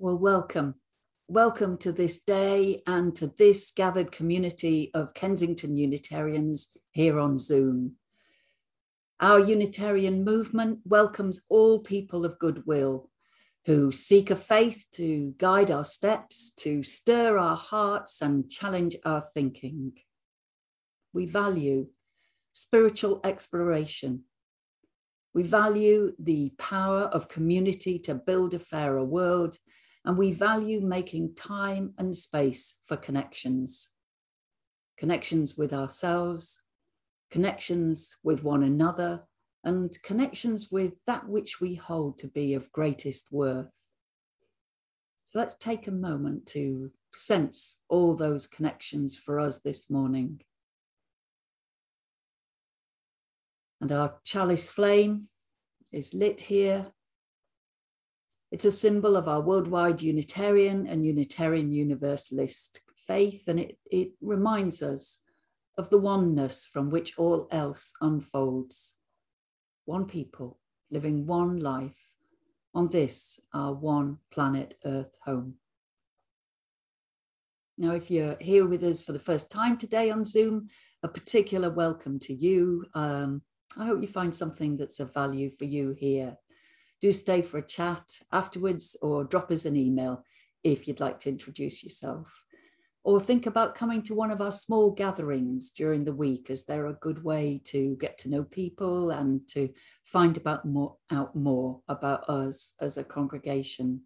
Well, welcome. Welcome to this day and to this gathered community of Kensington Unitarians here on Zoom. Our Unitarian movement welcomes all people of goodwill who seek a faith to guide our steps, to stir our hearts and challenge our thinking. We value spiritual exploration. We value the power of community to build a fairer world and we value making time and space for connections connections with ourselves, connections with one another, and connections with that which we hold to be of greatest worth. So let's take a moment to sense all those connections for us this morning. And our chalice flame is lit here it's a symbol of our worldwide Unitarian and Unitarian Universalist faith, and it, it reminds us of the oneness from which all else unfolds. One people living one life on this, our one planet Earth home. Now, if you're here with us for the first time today on Zoom, a particular welcome to you. Um, I hope you find something that's of value for you here do stay for a chat afterwards or drop us an email if you'd like to introduce yourself. Or think about coming to one of our small gatherings during the week, as they're a good way to get to know people and to find about more, out more about us as a congregation.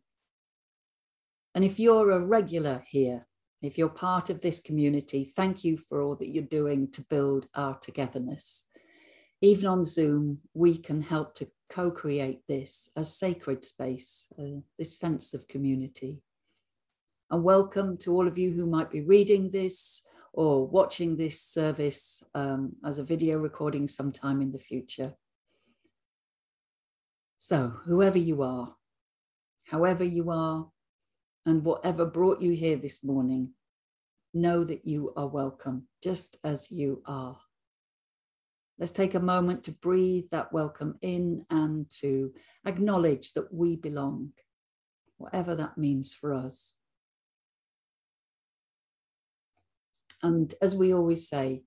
And if you're a regular here, if you're part of this community, thank you for all that you're doing to build our togetherness. Even on Zoom, we can help to co create this as sacred space, uh, this sense of community. And welcome to all of you who might be reading this or watching this service um, as a video recording sometime in the future. So, whoever you are, however you are, and whatever brought you here this morning, know that you are welcome just as you are. Let's take a moment to breathe that welcome in and to acknowledge that we belong, whatever that means for us. And as we always say,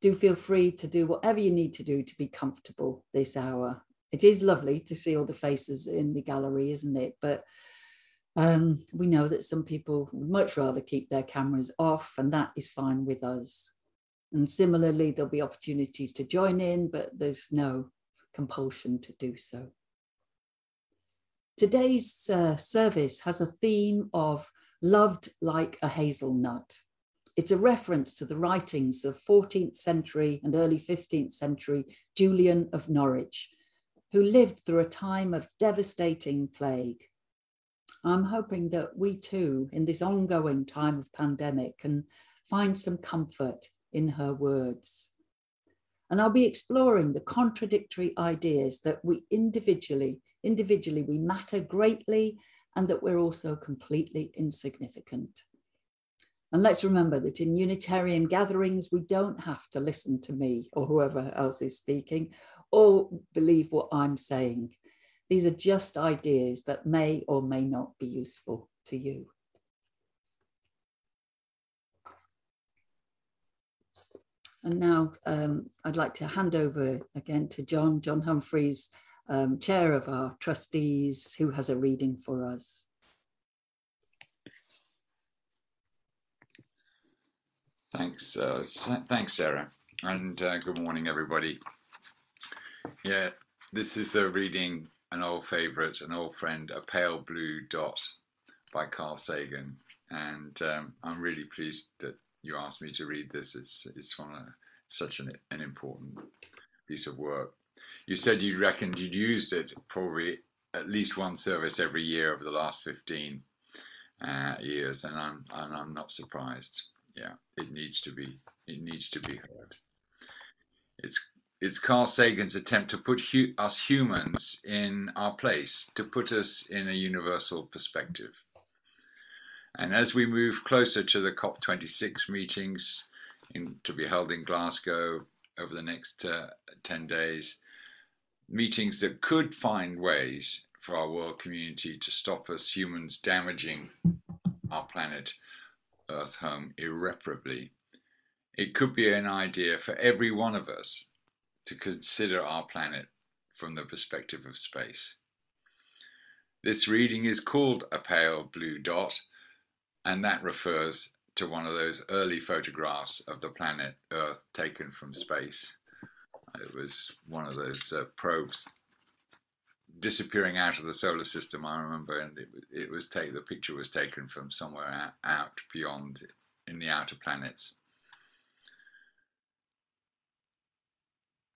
do feel free to do whatever you need to do to be comfortable this hour. It is lovely to see all the faces in the gallery, isn't it? But um, we know that some people would much rather keep their cameras off, and that is fine with us. And similarly, there'll be opportunities to join in, but there's no compulsion to do so. Today's uh, service has a theme of loved like a hazelnut. It's a reference to the writings of 14th century and early 15th century Julian of Norwich, who lived through a time of devastating plague. I'm hoping that we too, in this ongoing time of pandemic, can find some comfort in her words. And I'll be exploring the contradictory ideas that we individually, individually, we matter greatly and that we're also completely insignificant. And let's remember that in Unitarian gatherings, we don't have to listen to me or whoever else is speaking or believe what I'm saying. These are just ideas that may or may not be useful to you. And now um, I'd like to hand over again to John, John Humphreys, um, chair of our trustees, who has a reading for us. Thanks, uh, thanks, Sarah, and uh, good morning, everybody. Yeah, this is a reading, an old favourite, an old friend, A Pale Blue Dot by Carl Sagan, and um, I'm really pleased that you asked me to read this. It's it's such an, an important piece of work. You said you reckoned you'd used it probably at least one service every year over the last 15 uh, years, and I'm and I'm not surprised. Yeah, it needs to be it needs to be heard. It's it's Carl Sagan's attempt to put hu- us humans in our place, to put us in a universal perspective. And as we move closer to the COP26 meetings in, to be held in Glasgow over the next uh, 10 days, meetings that could find ways for our world community to stop us humans damaging our planet Earth home irreparably. It could be an idea for every one of us to consider our planet from the perspective of space. This reading is called A Pale Blue Dot, and that refers to one of those early photographs of the planet Earth taken from space. It was one of those uh, probes disappearing out of the solar system. I remember, and it, it was take the picture was taken from somewhere out, out beyond in the outer planets.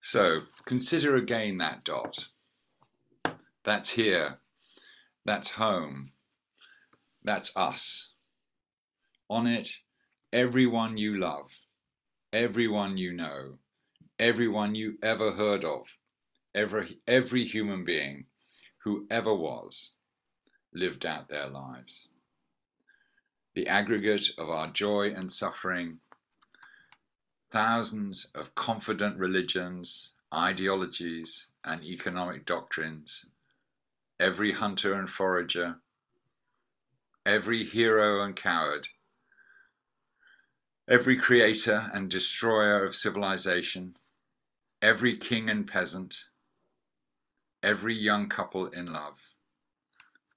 So consider again that dot. That's here. That's home. That's us. On it, everyone you love, everyone you know, everyone you ever heard of, every, every human being who ever was lived out their lives. The aggregate of our joy and suffering, thousands of confident religions, ideologies, and economic doctrines, every hunter and forager, every hero and coward, every creator and destroyer of civilization, every king and peasant, every young couple in love,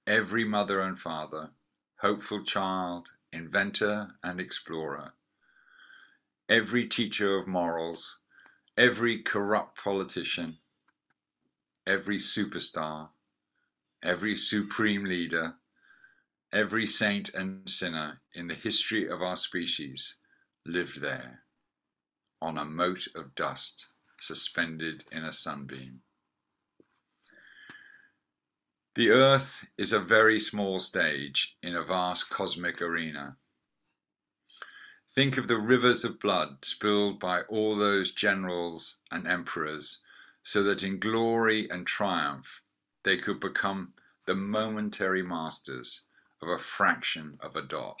every mother and father, hopeful child, inventor and explorer, every teacher of morals, every corrupt politician, every superstar, every supreme leader, every saint and sinner in the history of our species lived there on a mote of dust suspended in a sunbeam. The Earth is a very small stage in a vast cosmic arena. Think of the rivers of blood spilled by all those generals and emperors, so that in glory and triumph they could become the momentary masters of a fraction of a dot.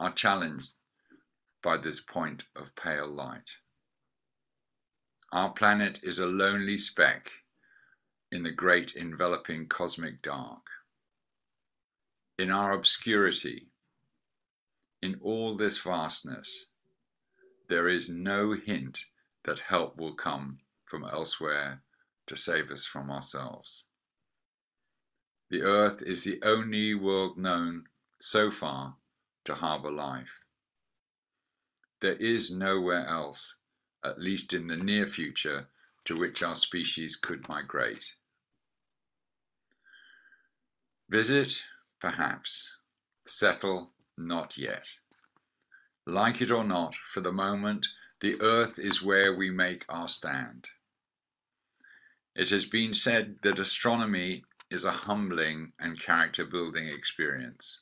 are challenged by this point of pale light. Our planet is a lonely speck in the great enveloping cosmic dark. In our obscurity, in all this vastness, there is no hint that help will come from elsewhere to save us from ourselves. The earth is the only world known so far to harbour life. There is nowhere else at least in the near future, to which our species could migrate. Visit, perhaps. Settle, not yet. Like it or not, for the moment, the earth is where we make our stand. It has been said that astronomy is a humbling and character building experience.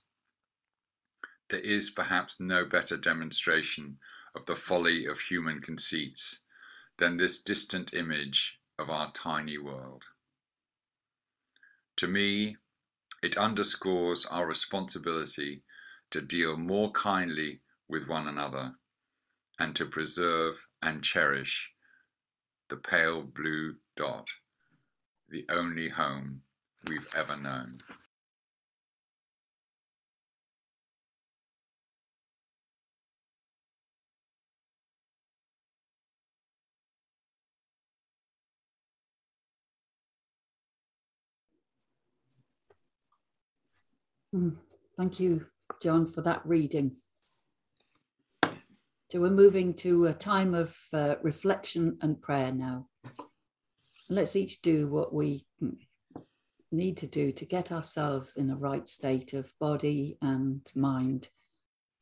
There is perhaps no better demonstration of the folly of human conceits than this distant image of our tiny world. To me, it underscores our responsibility to deal more kindly with one another and to preserve and cherish the pale blue dot, the only home we've ever known. Thank you, John, for that reading. So we're moving to a time of uh, reflection and prayer now. Let's each do what we need to do to get ourselves in a right state of body and mind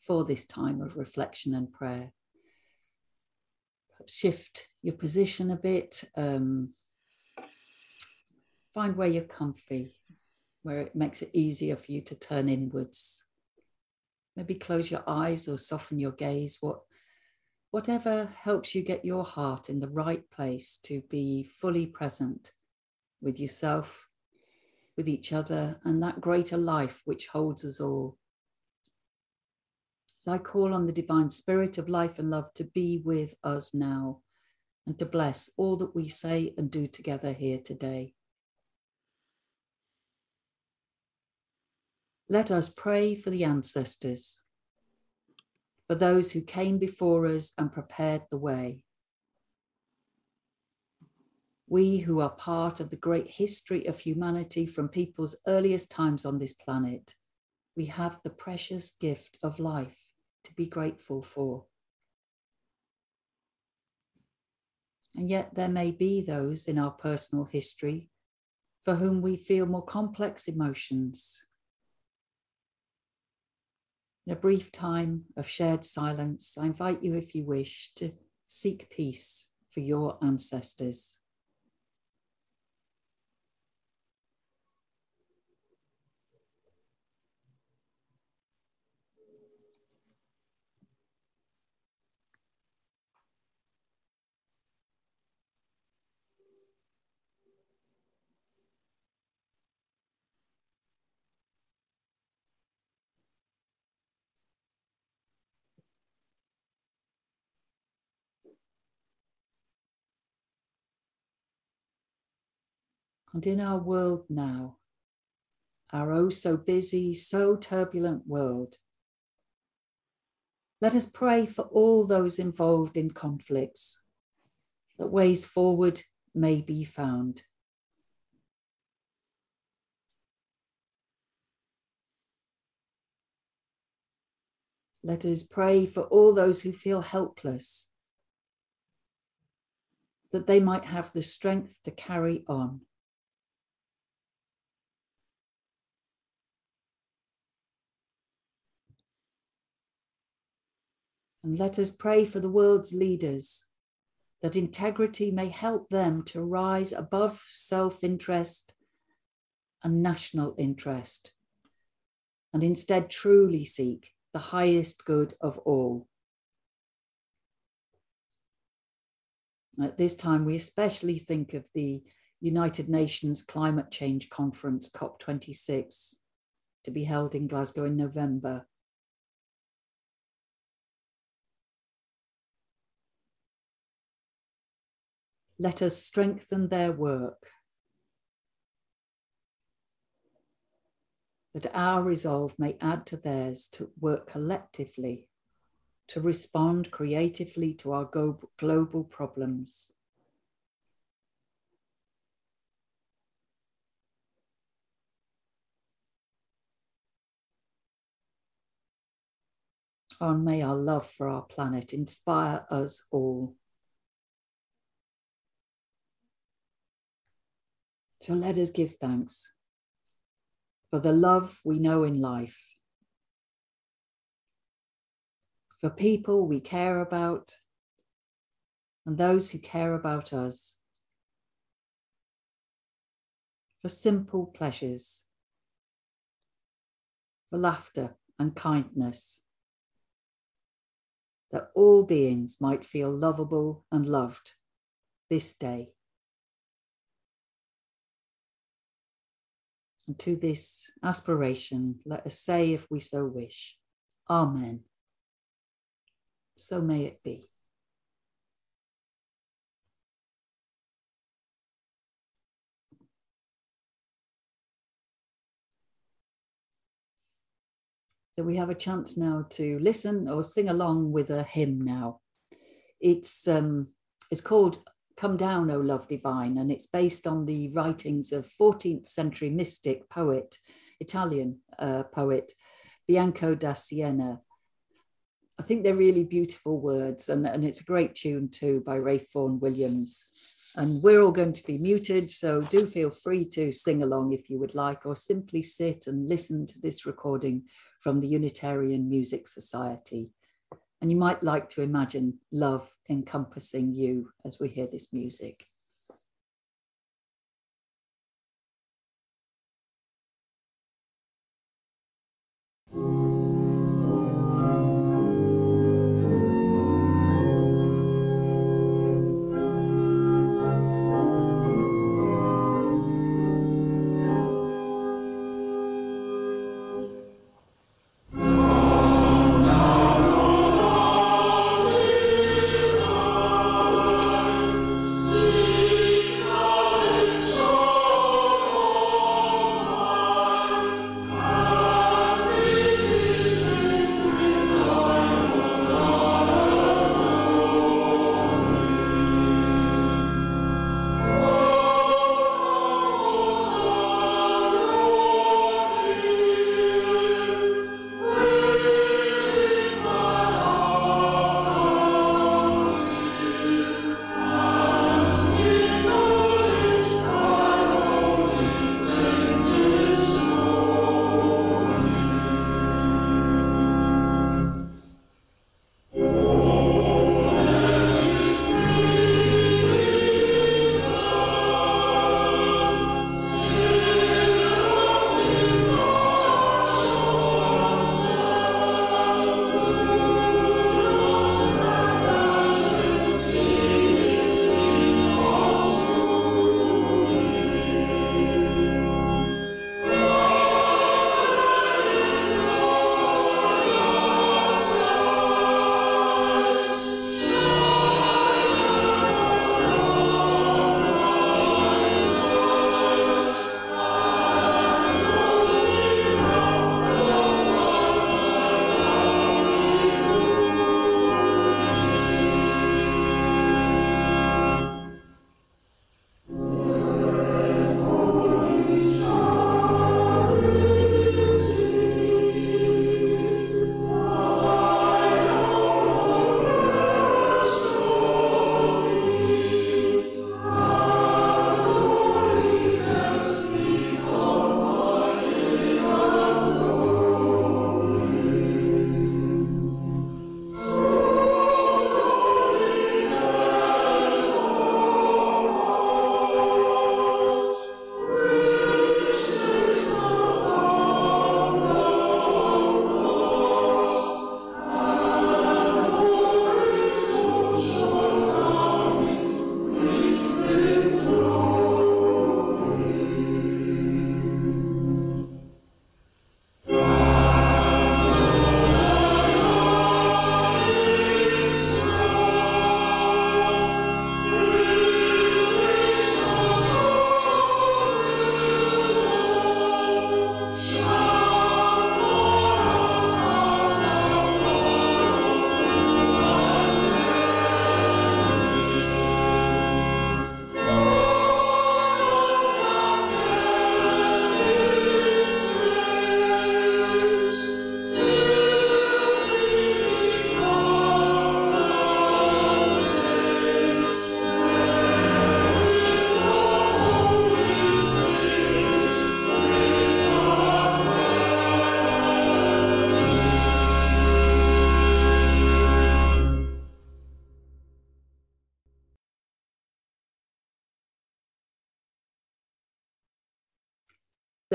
for this time of reflection and prayer. Shift your position a bit. Um, find where you're comfy where it makes it easier for you to turn inwards. Maybe close your eyes or soften your gaze. What, whatever helps you get your heart in the right place to be fully present with yourself, with each other, and that greater life which holds us all. So I call on the divine spirit of life and love to be with us now and to bless all that we say and do together here today. Let us pray for the ancestors, for those who came before us and prepared the way. We who are part of the great history of humanity from people's earliest times on this planet, we have the precious gift of life to be grateful for. And yet, there may be those in our personal history for whom we feel more complex emotions. In a brief time of shared silence, I invite you, if you wish, to seek peace for your ancestors. And in our world now, our oh so busy, so turbulent world, let us pray for all those involved in conflicts, that ways forward may be found. Let us pray for all those who feel helpless, that they might have the strength to carry on. And let us pray for the world's leaders that integrity may help them to rise above self interest and national interest and instead truly seek the highest good of all. At this time, we especially think of the United Nations Climate Change Conference, COP26, to be held in Glasgow in November. Let us strengthen their work. That our resolve may add to theirs to work collectively, to respond creatively to our global problems. and may our love for our planet inspire us all. So let us give thanks for the love we know in life, for people we care about, and those who care about us, for simple pleasures, for laughter and kindness, that all beings might feel lovable and loved this day. And to this aspiration, let us say, if we so wish, Amen. So may it be. So we have a chance now to listen or sing along with a hymn now. It's um, it's called Come Down, O Love Divine, and it's based on the writings of 14th century mystic poet, Italian uh, poet, Bianco da Siena. I think they're really beautiful words, and, and it's a great tune too by Ralph Vaughan Williams. And we're all going to be muted, so do feel free to sing along if you would like, or simply sit and listen to this recording from the Unitarian Music Society. And you might like to imagine love encompassing you as we hear this music.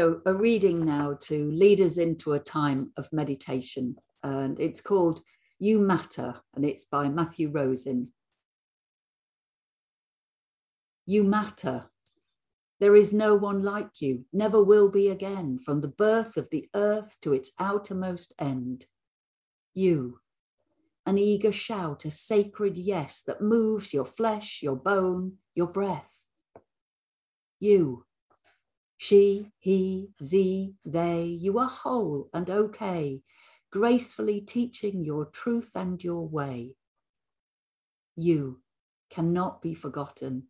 So, a reading now to lead us into a time of meditation, and it's called You Matter, and it's by Matthew Rosen. You matter. There is no one like you, never will be again, from the birth of the earth to its outermost end. You, an eager shout, a sacred yes that moves your flesh, your bone, your breath. You, she, he, ze, they, you are whole and okay, gracefully teaching your truth and your way. You cannot be forgotten.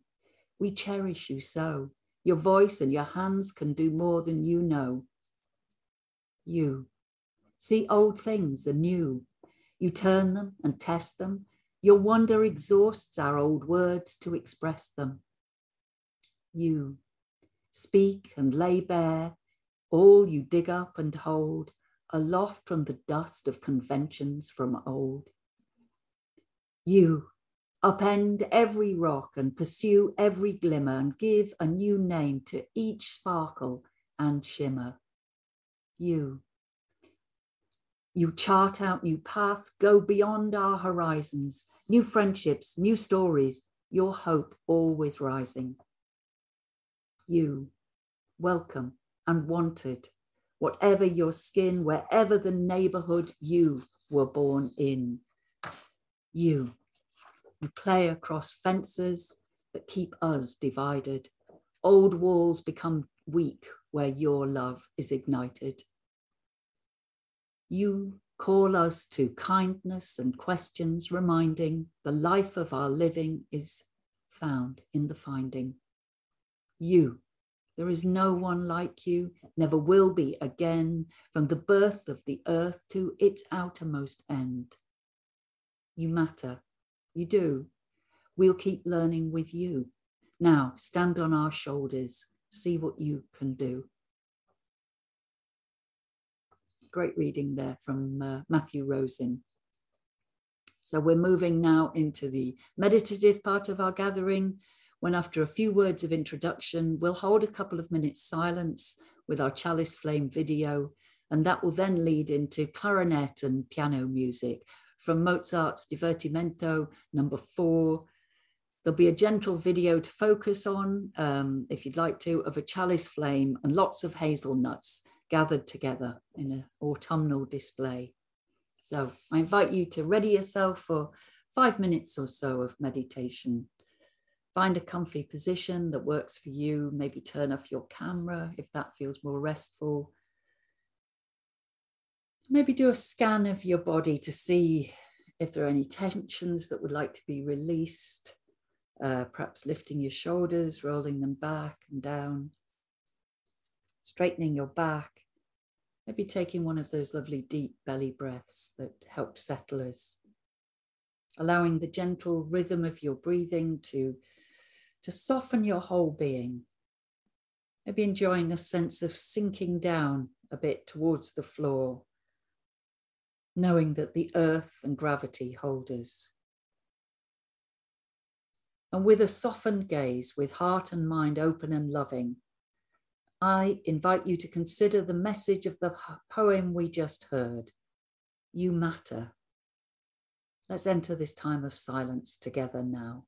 We cherish you so. Your voice and your hands can do more than you know. You see old things anew. You turn them and test them. Your wonder exhausts our old words to express them. You speak and lay bare all you dig up and hold aloft from the dust of conventions from old. You upend every rock and pursue every glimmer and give a new name to each sparkle and shimmer. You. You chart out new paths, go beyond our horizons, new friendships, new stories, your hope always rising you, welcome and wanted, whatever your skin, wherever the neighborhood you were born in. You, you play across fences that keep us divided. Old walls become weak where your love is ignited. You call us to kindness and questions, reminding the life of our living is found in the finding you. There is no one like you, never will be again, from the birth of the earth to its outermost end. You matter, you do. We'll keep learning with you. Now, stand on our shoulders, see what you can do. Great reading there from uh, Matthew Rosen. So we're moving now into the meditative part of our gathering when after a few words of introduction, we'll hold a couple of minutes silence with our chalice flame video, and that will then lead into clarinet and piano music from Mozart's Divertimento number four. There'll be a gentle video to focus on, um, if you'd like to, of a chalice flame and lots of hazelnuts gathered together in an autumnal display. So I invite you to ready yourself for five minutes or so of meditation. Find a comfy position that works for you. Maybe turn off your camera if that feels more restful. Maybe do a scan of your body to see if there are any tensions that would like to be released. Uh, perhaps lifting your shoulders, rolling them back and down, straightening your back. Maybe taking one of those lovely deep belly breaths that help settle us. Allowing the gentle rhythm of your breathing to to soften your whole being. Maybe enjoying a sense of sinking down a bit towards the floor, knowing that the earth and gravity hold us. And with a softened gaze, with heart and mind open and loving, I invite you to consider the message of the poem we just heard You matter. Let's enter this time of silence together now.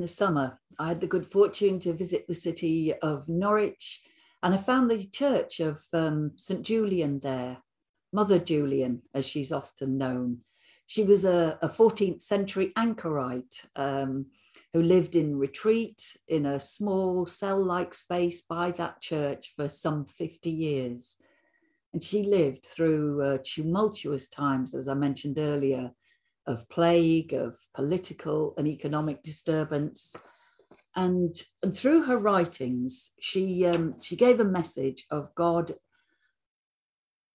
In the summer, I had the good fortune to visit the city of Norwich, and I found the church of um, St Julian there, Mother Julian, as she's often known. She was a, a 14th century anchorite um, who lived in retreat in a small cell like space by that church for some 50 years. And she lived through uh, tumultuous times, as I mentioned earlier, of plague, of political and economic disturbance. And, and through her writings, she, um, she gave a message of God,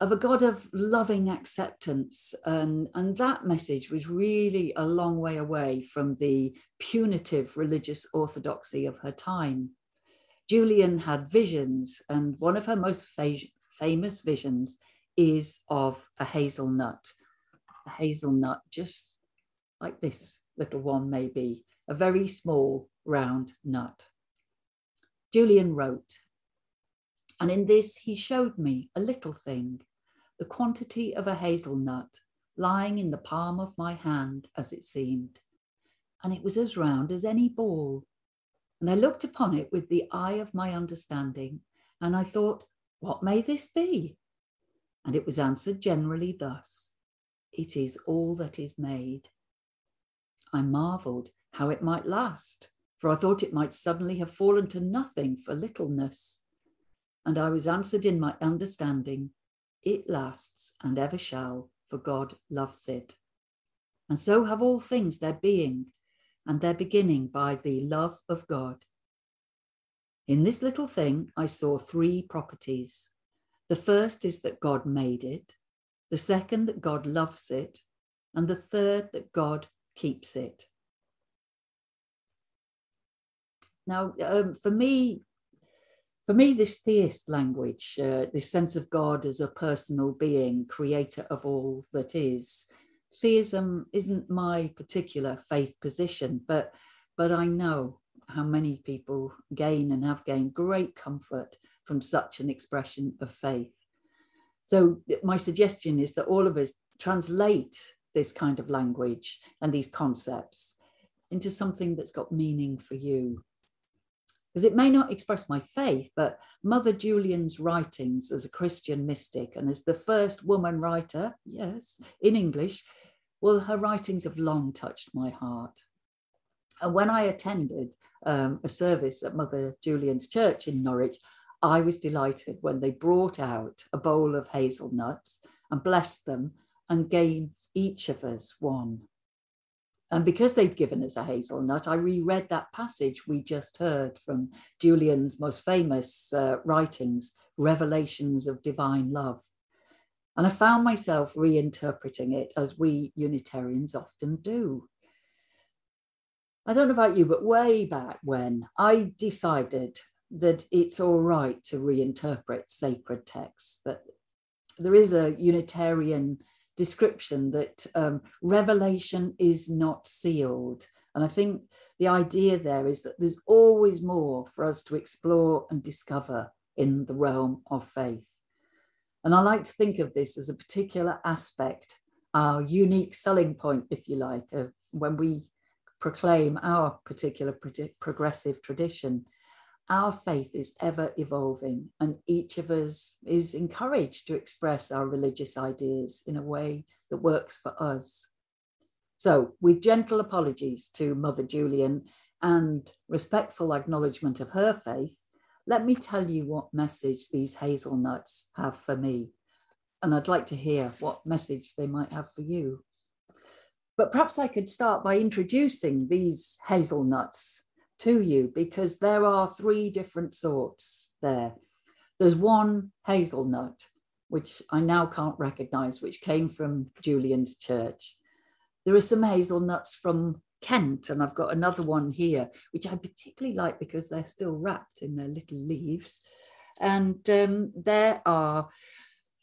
of a God of loving acceptance. And, and that message was really a long way away from the punitive religious orthodoxy of her time. Julian had visions, and one of her most fa- famous visions is of a hazelnut hazelnut, just like this little one, maybe, a very small round nut. Julian wrote, and in this he showed me a little thing, the quantity of a hazelnut lying in the palm of my hand, as it seemed, and it was as round as any ball. And I looked upon it with the eye of my understanding, and I thought, What may this be? And it was answered generally thus it is all that is made. I marveled how it might last, for I thought it might suddenly have fallen to nothing for littleness. And I was answered in my understanding, it lasts and ever shall, for God loves it. And so have all things their being and their beginning by the love of God. In this little thing, I saw three properties. The first is that God made it the second, that God loves it, and the third, that God keeps it. Now, um, for me, for me, this theist language, uh, this sense of God as a personal being, creator of all that is, theism isn't my particular faith position, but but I know how many people gain and have gained great comfort from such an expression of faith. So my suggestion is that all of us translate this kind of language and these concepts into something that's got meaning for you. Because it may not express my faith, but Mother Julian's writings as a Christian mystic and as the first woman writer, yes, in English, well, her writings have long touched my heart. And when I attended um, a service at Mother Julian's church in Norwich, I was delighted when they brought out a bowl of hazelnuts and blessed them and gave each of us one. And because they'd given us a hazelnut, I reread that passage we just heard from Julian's most famous uh, writings, Revelations of Divine Love. And I found myself reinterpreting it as we Unitarians often do. I don't know about you, but way back when I decided that it's all right to reinterpret sacred texts, that there is a Unitarian description that um, revelation is not sealed. And I think the idea there is that there's always more for us to explore and discover in the realm of faith. And I like to think of this as a particular aspect, our unique selling point, if you like, of when we proclaim our particular progressive tradition our faith is ever evolving, and each of us is encouraged to express our religious ideas in a way that works for us. So, with gentle apologies to Mother Julian and respectful acknowledgement of her faith, let me tell you what message these hazelnuts have for me. And I'd like to hear what message they might have for you. But perhaps I could start by introducing these hazelnuts to you because there are three different sorts there. There's one hazelnut, which I now can't recognize, which came from Julian's church. There are some hazelnuts from Kent, and I've got another one here, which I particularly like because they're still wrapped in their little leaves. And um, there are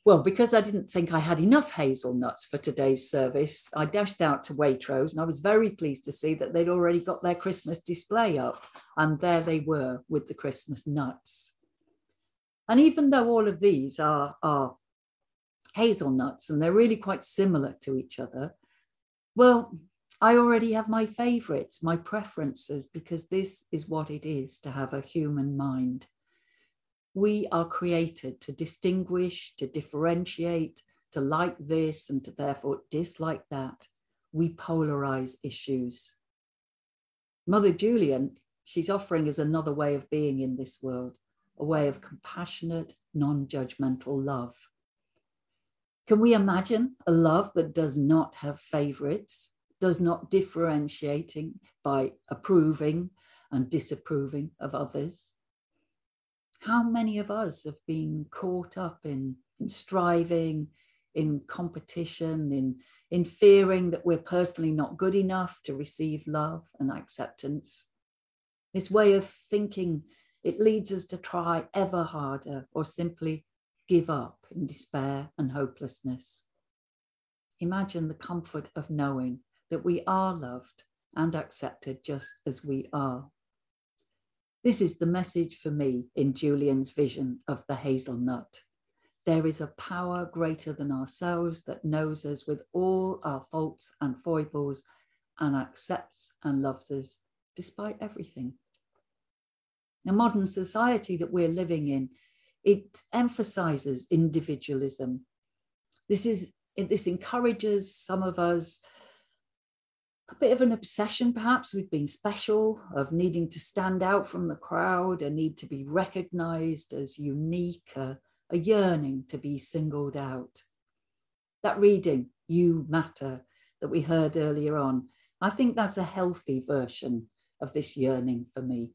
well, because I didn't think I had enough hazelnuts for today's service, I dashed out to Waitrose and I was very pleased to see that they'd already got their Christmas display up. And there they were with the Christmas nuts. And even though all of these are, are hazelnuts and they're really quite similar to each other, well, I already have my favorites, my preferences, because this is what it is to have a human mind. We are created to distinguish, to differentiate, to like this and to therefore dislike that. We polarize issues. Mother Julian, she's offering us another way of being in this world, a way of compassionate, non judgmental love. Can we imagine a love that does not have favorites, does not differentiating by approving and disapproving of others. How many of us have been caught up in, in striving, in competition, in, in fearing that we're personally not good enough to receive love and acceptance? This way of thinking, it leads us to try ever harder or simply give up in despair and hopelessness. Imagine the comfort of knowing that we are loved and accepted just as we are. This is the message for me in Julian's vision of the hazelnut. There is a power greater than ourselves that knows us with all our faults and foibles and accepts and loves us despite everything. The modern society that we're living in, it emphasizes individualism. This is this encourages some of us a bit of an obsession, perhaps, with being special, of needing to stand out from the crowd, a need to be recognized as unique, a, a yearning to be singled out. That reading, You Matter, that we heard earlier on, I think that's a healthy version of this yearning for me.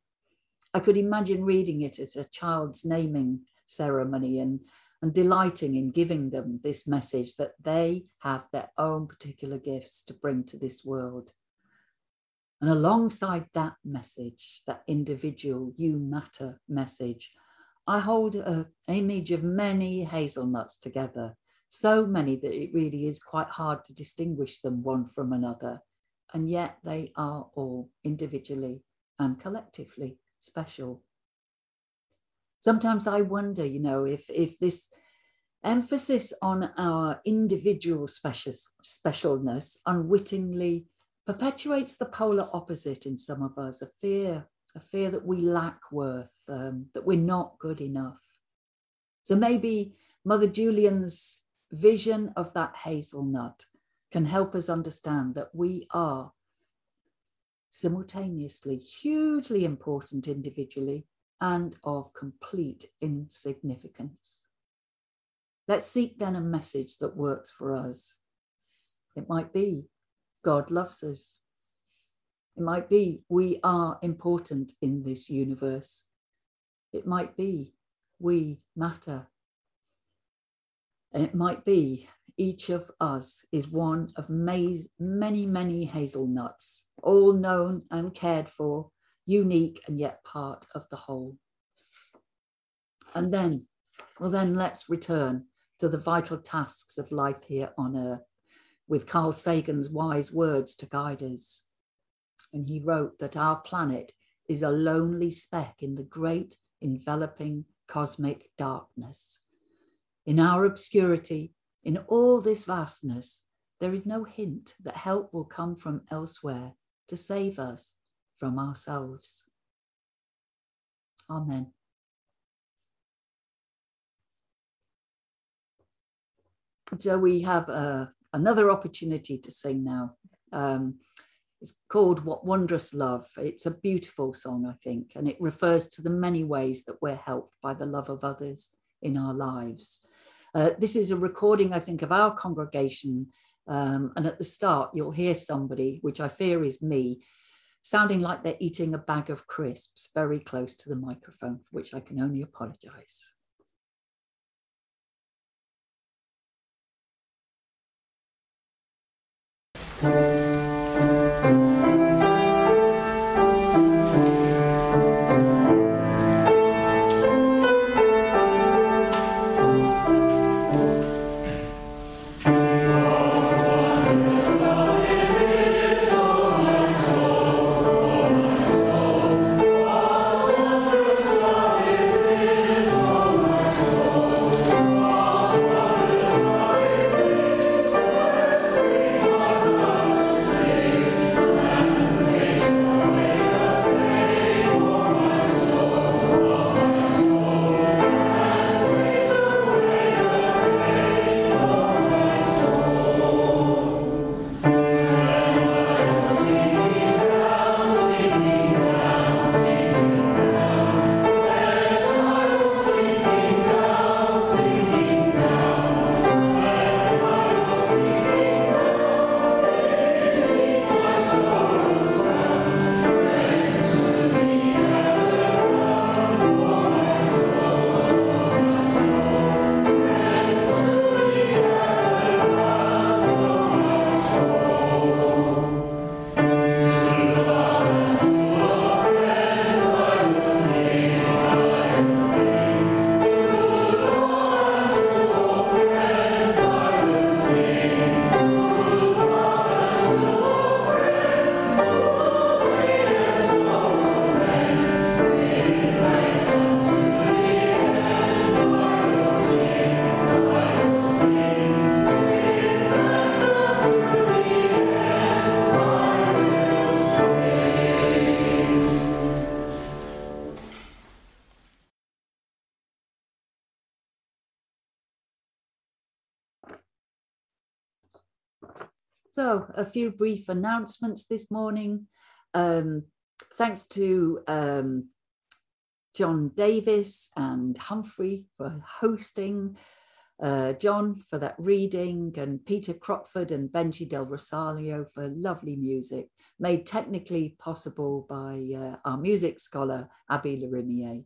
I could imagine reading it at a child's naming ceremony and and delighting in giving them this message that they have their own particular gifts to bring to this world. And alongside that message, that individual you matter message, I hold an image of many hazelnuts together, so many that it really is quite hard to distinguish them one from another. And yet they are all individually and collectively special sometimes I wonder, you know, if if this emphasis on our individual special, specialness unwittingly perpetuates the polar opposite in some of us a fear, a fear that we lack worth, um, that we're not good enough. So maybe Mother Julian's vision of that hazelnut can help us understand that we are simultaneously hugely important individually and of complete insignificance. Let's seek then a message that works for us. It might be God loves us. It might be we are important in this universe. It might be we matter. It might be each of us is one of many, many hazelnuts, all known and cared for unique and yet part of the whole. And then, well, then let's return to the vital tasks of life here on earth with Carl Sagan's wise words to guide us. And he wrote that our planet is a lonely speck in the great enveloping cosmic darkness. In our obscurity, in all this vastness, there is no hint that help will come from elsewhere to save us from ourselves. Amen. So we have uh, another opportunity to sing now. Um, it's called What Wondrous Love. It's a beautiful song, I think, and it refers to the many ways that we're helped by the love of others in our lives. Uh, this is a recording, I think, of our congregation. Um, and at the start, you'll hear somebody, which I fear is me, sounding like they're eating a bag of crisps very close to the microphone, for which I can only apologise. So, a few brief announcements this morning. Um, thanks to um, John Davis and Humphrey for hosting, uh, John for that reading, and Peter Crockford and Benji Del Rosario for lovely music, made technically possible by uh, our music scholar, Abby Larimier.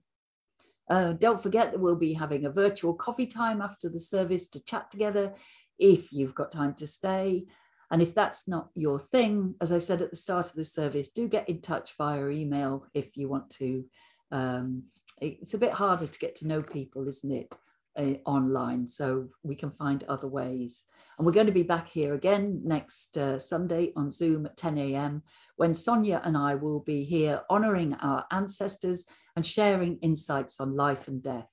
Uh, don't forget that we'll be having a virtual coffee time after the service to chat together if you've got time to stay. And if that's not your thing, as I said at the start of the service, do get in touch via email if you want to. Um, it's a bit harder to get to know people, isn't it? Uh, online, so we can find other ways. And we're going to be back here again next uh, Sunday on Zoom at 10 a.m. when Sonia and I will be here honoring our ancestors and sharing insights on life and death.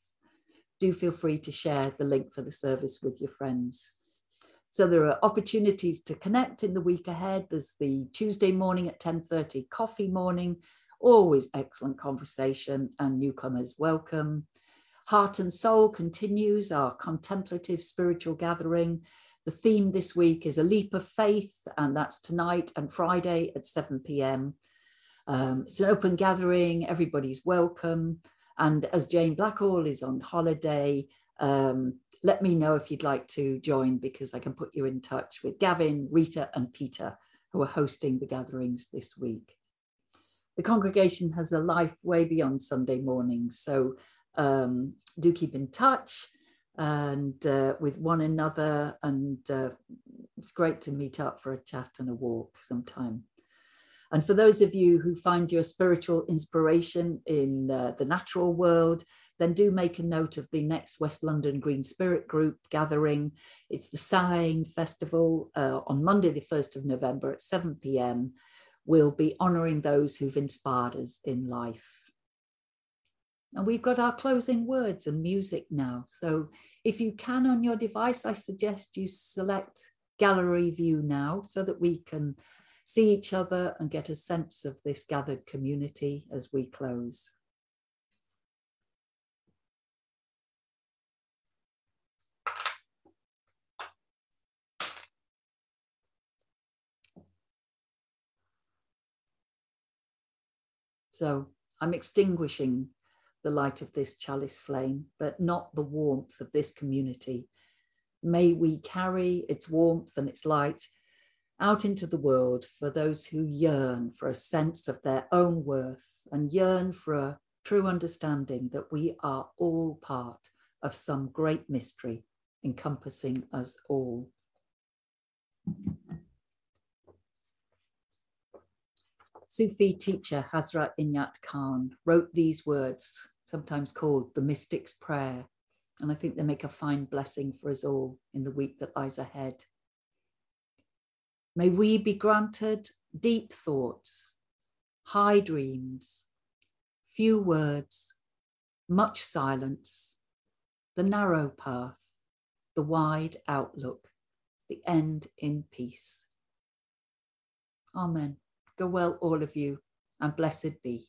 Do feel free to share the link for the service with your friends. So there are opportunities to connect in the week ahead. There's the Tuesday morning at 10:30 coffee morning, always excellent conversation and newcomers welcome. Heart and Soul continues our contemplative spiritual gathering. The theme this week is a leap of faith, and that's tonight and Friday at 7 p.m. Um, it's an open gathering, everybody's welcome. And as Jane Blackall is on holiday, um, let me know if you'd like to join because I can put you in touch with Gavin, Rita, and Peter, who are hosting the gatherings this week. The congregation has a life way beyond Sunday mornings, so um, do keep in touch and uh, with one another. And uh, it's great to meet up for a chat and a walk sometime. And for those of you who find your spiritual inspiration in uh, the natural world, then do make a note of the next West London Green Spirit Group gathering. It's the Sighing Festival uh, on Monday, the 1st of November at 7 pm. We'll be honouring those who've inspired us in life. And we've got our closing words and music now. So if you can on your device, I suggest you select gallery view now so that we can see each other and get a sense of this gathered community as we close. So I'm extinguishing the light of this chalice flame, but not the warmth of this community. May we carry its warmth and its light out into the world for those who yearn for a sense of their own worth and yearn for a true understanding that we are all part of some great mystery encompassing us all. Sufi teacher Hazrat Inayat Khan wrote these words, sometimes called the Mystic's Prayer, and I think they make a fine blessing for us all in the week that lies ahead. May we be granted deep thoughts, high dreams, few words, much silence, the narrow path, the wide outlook, the end in peace. Amen. Go well, all of you, and blessed be.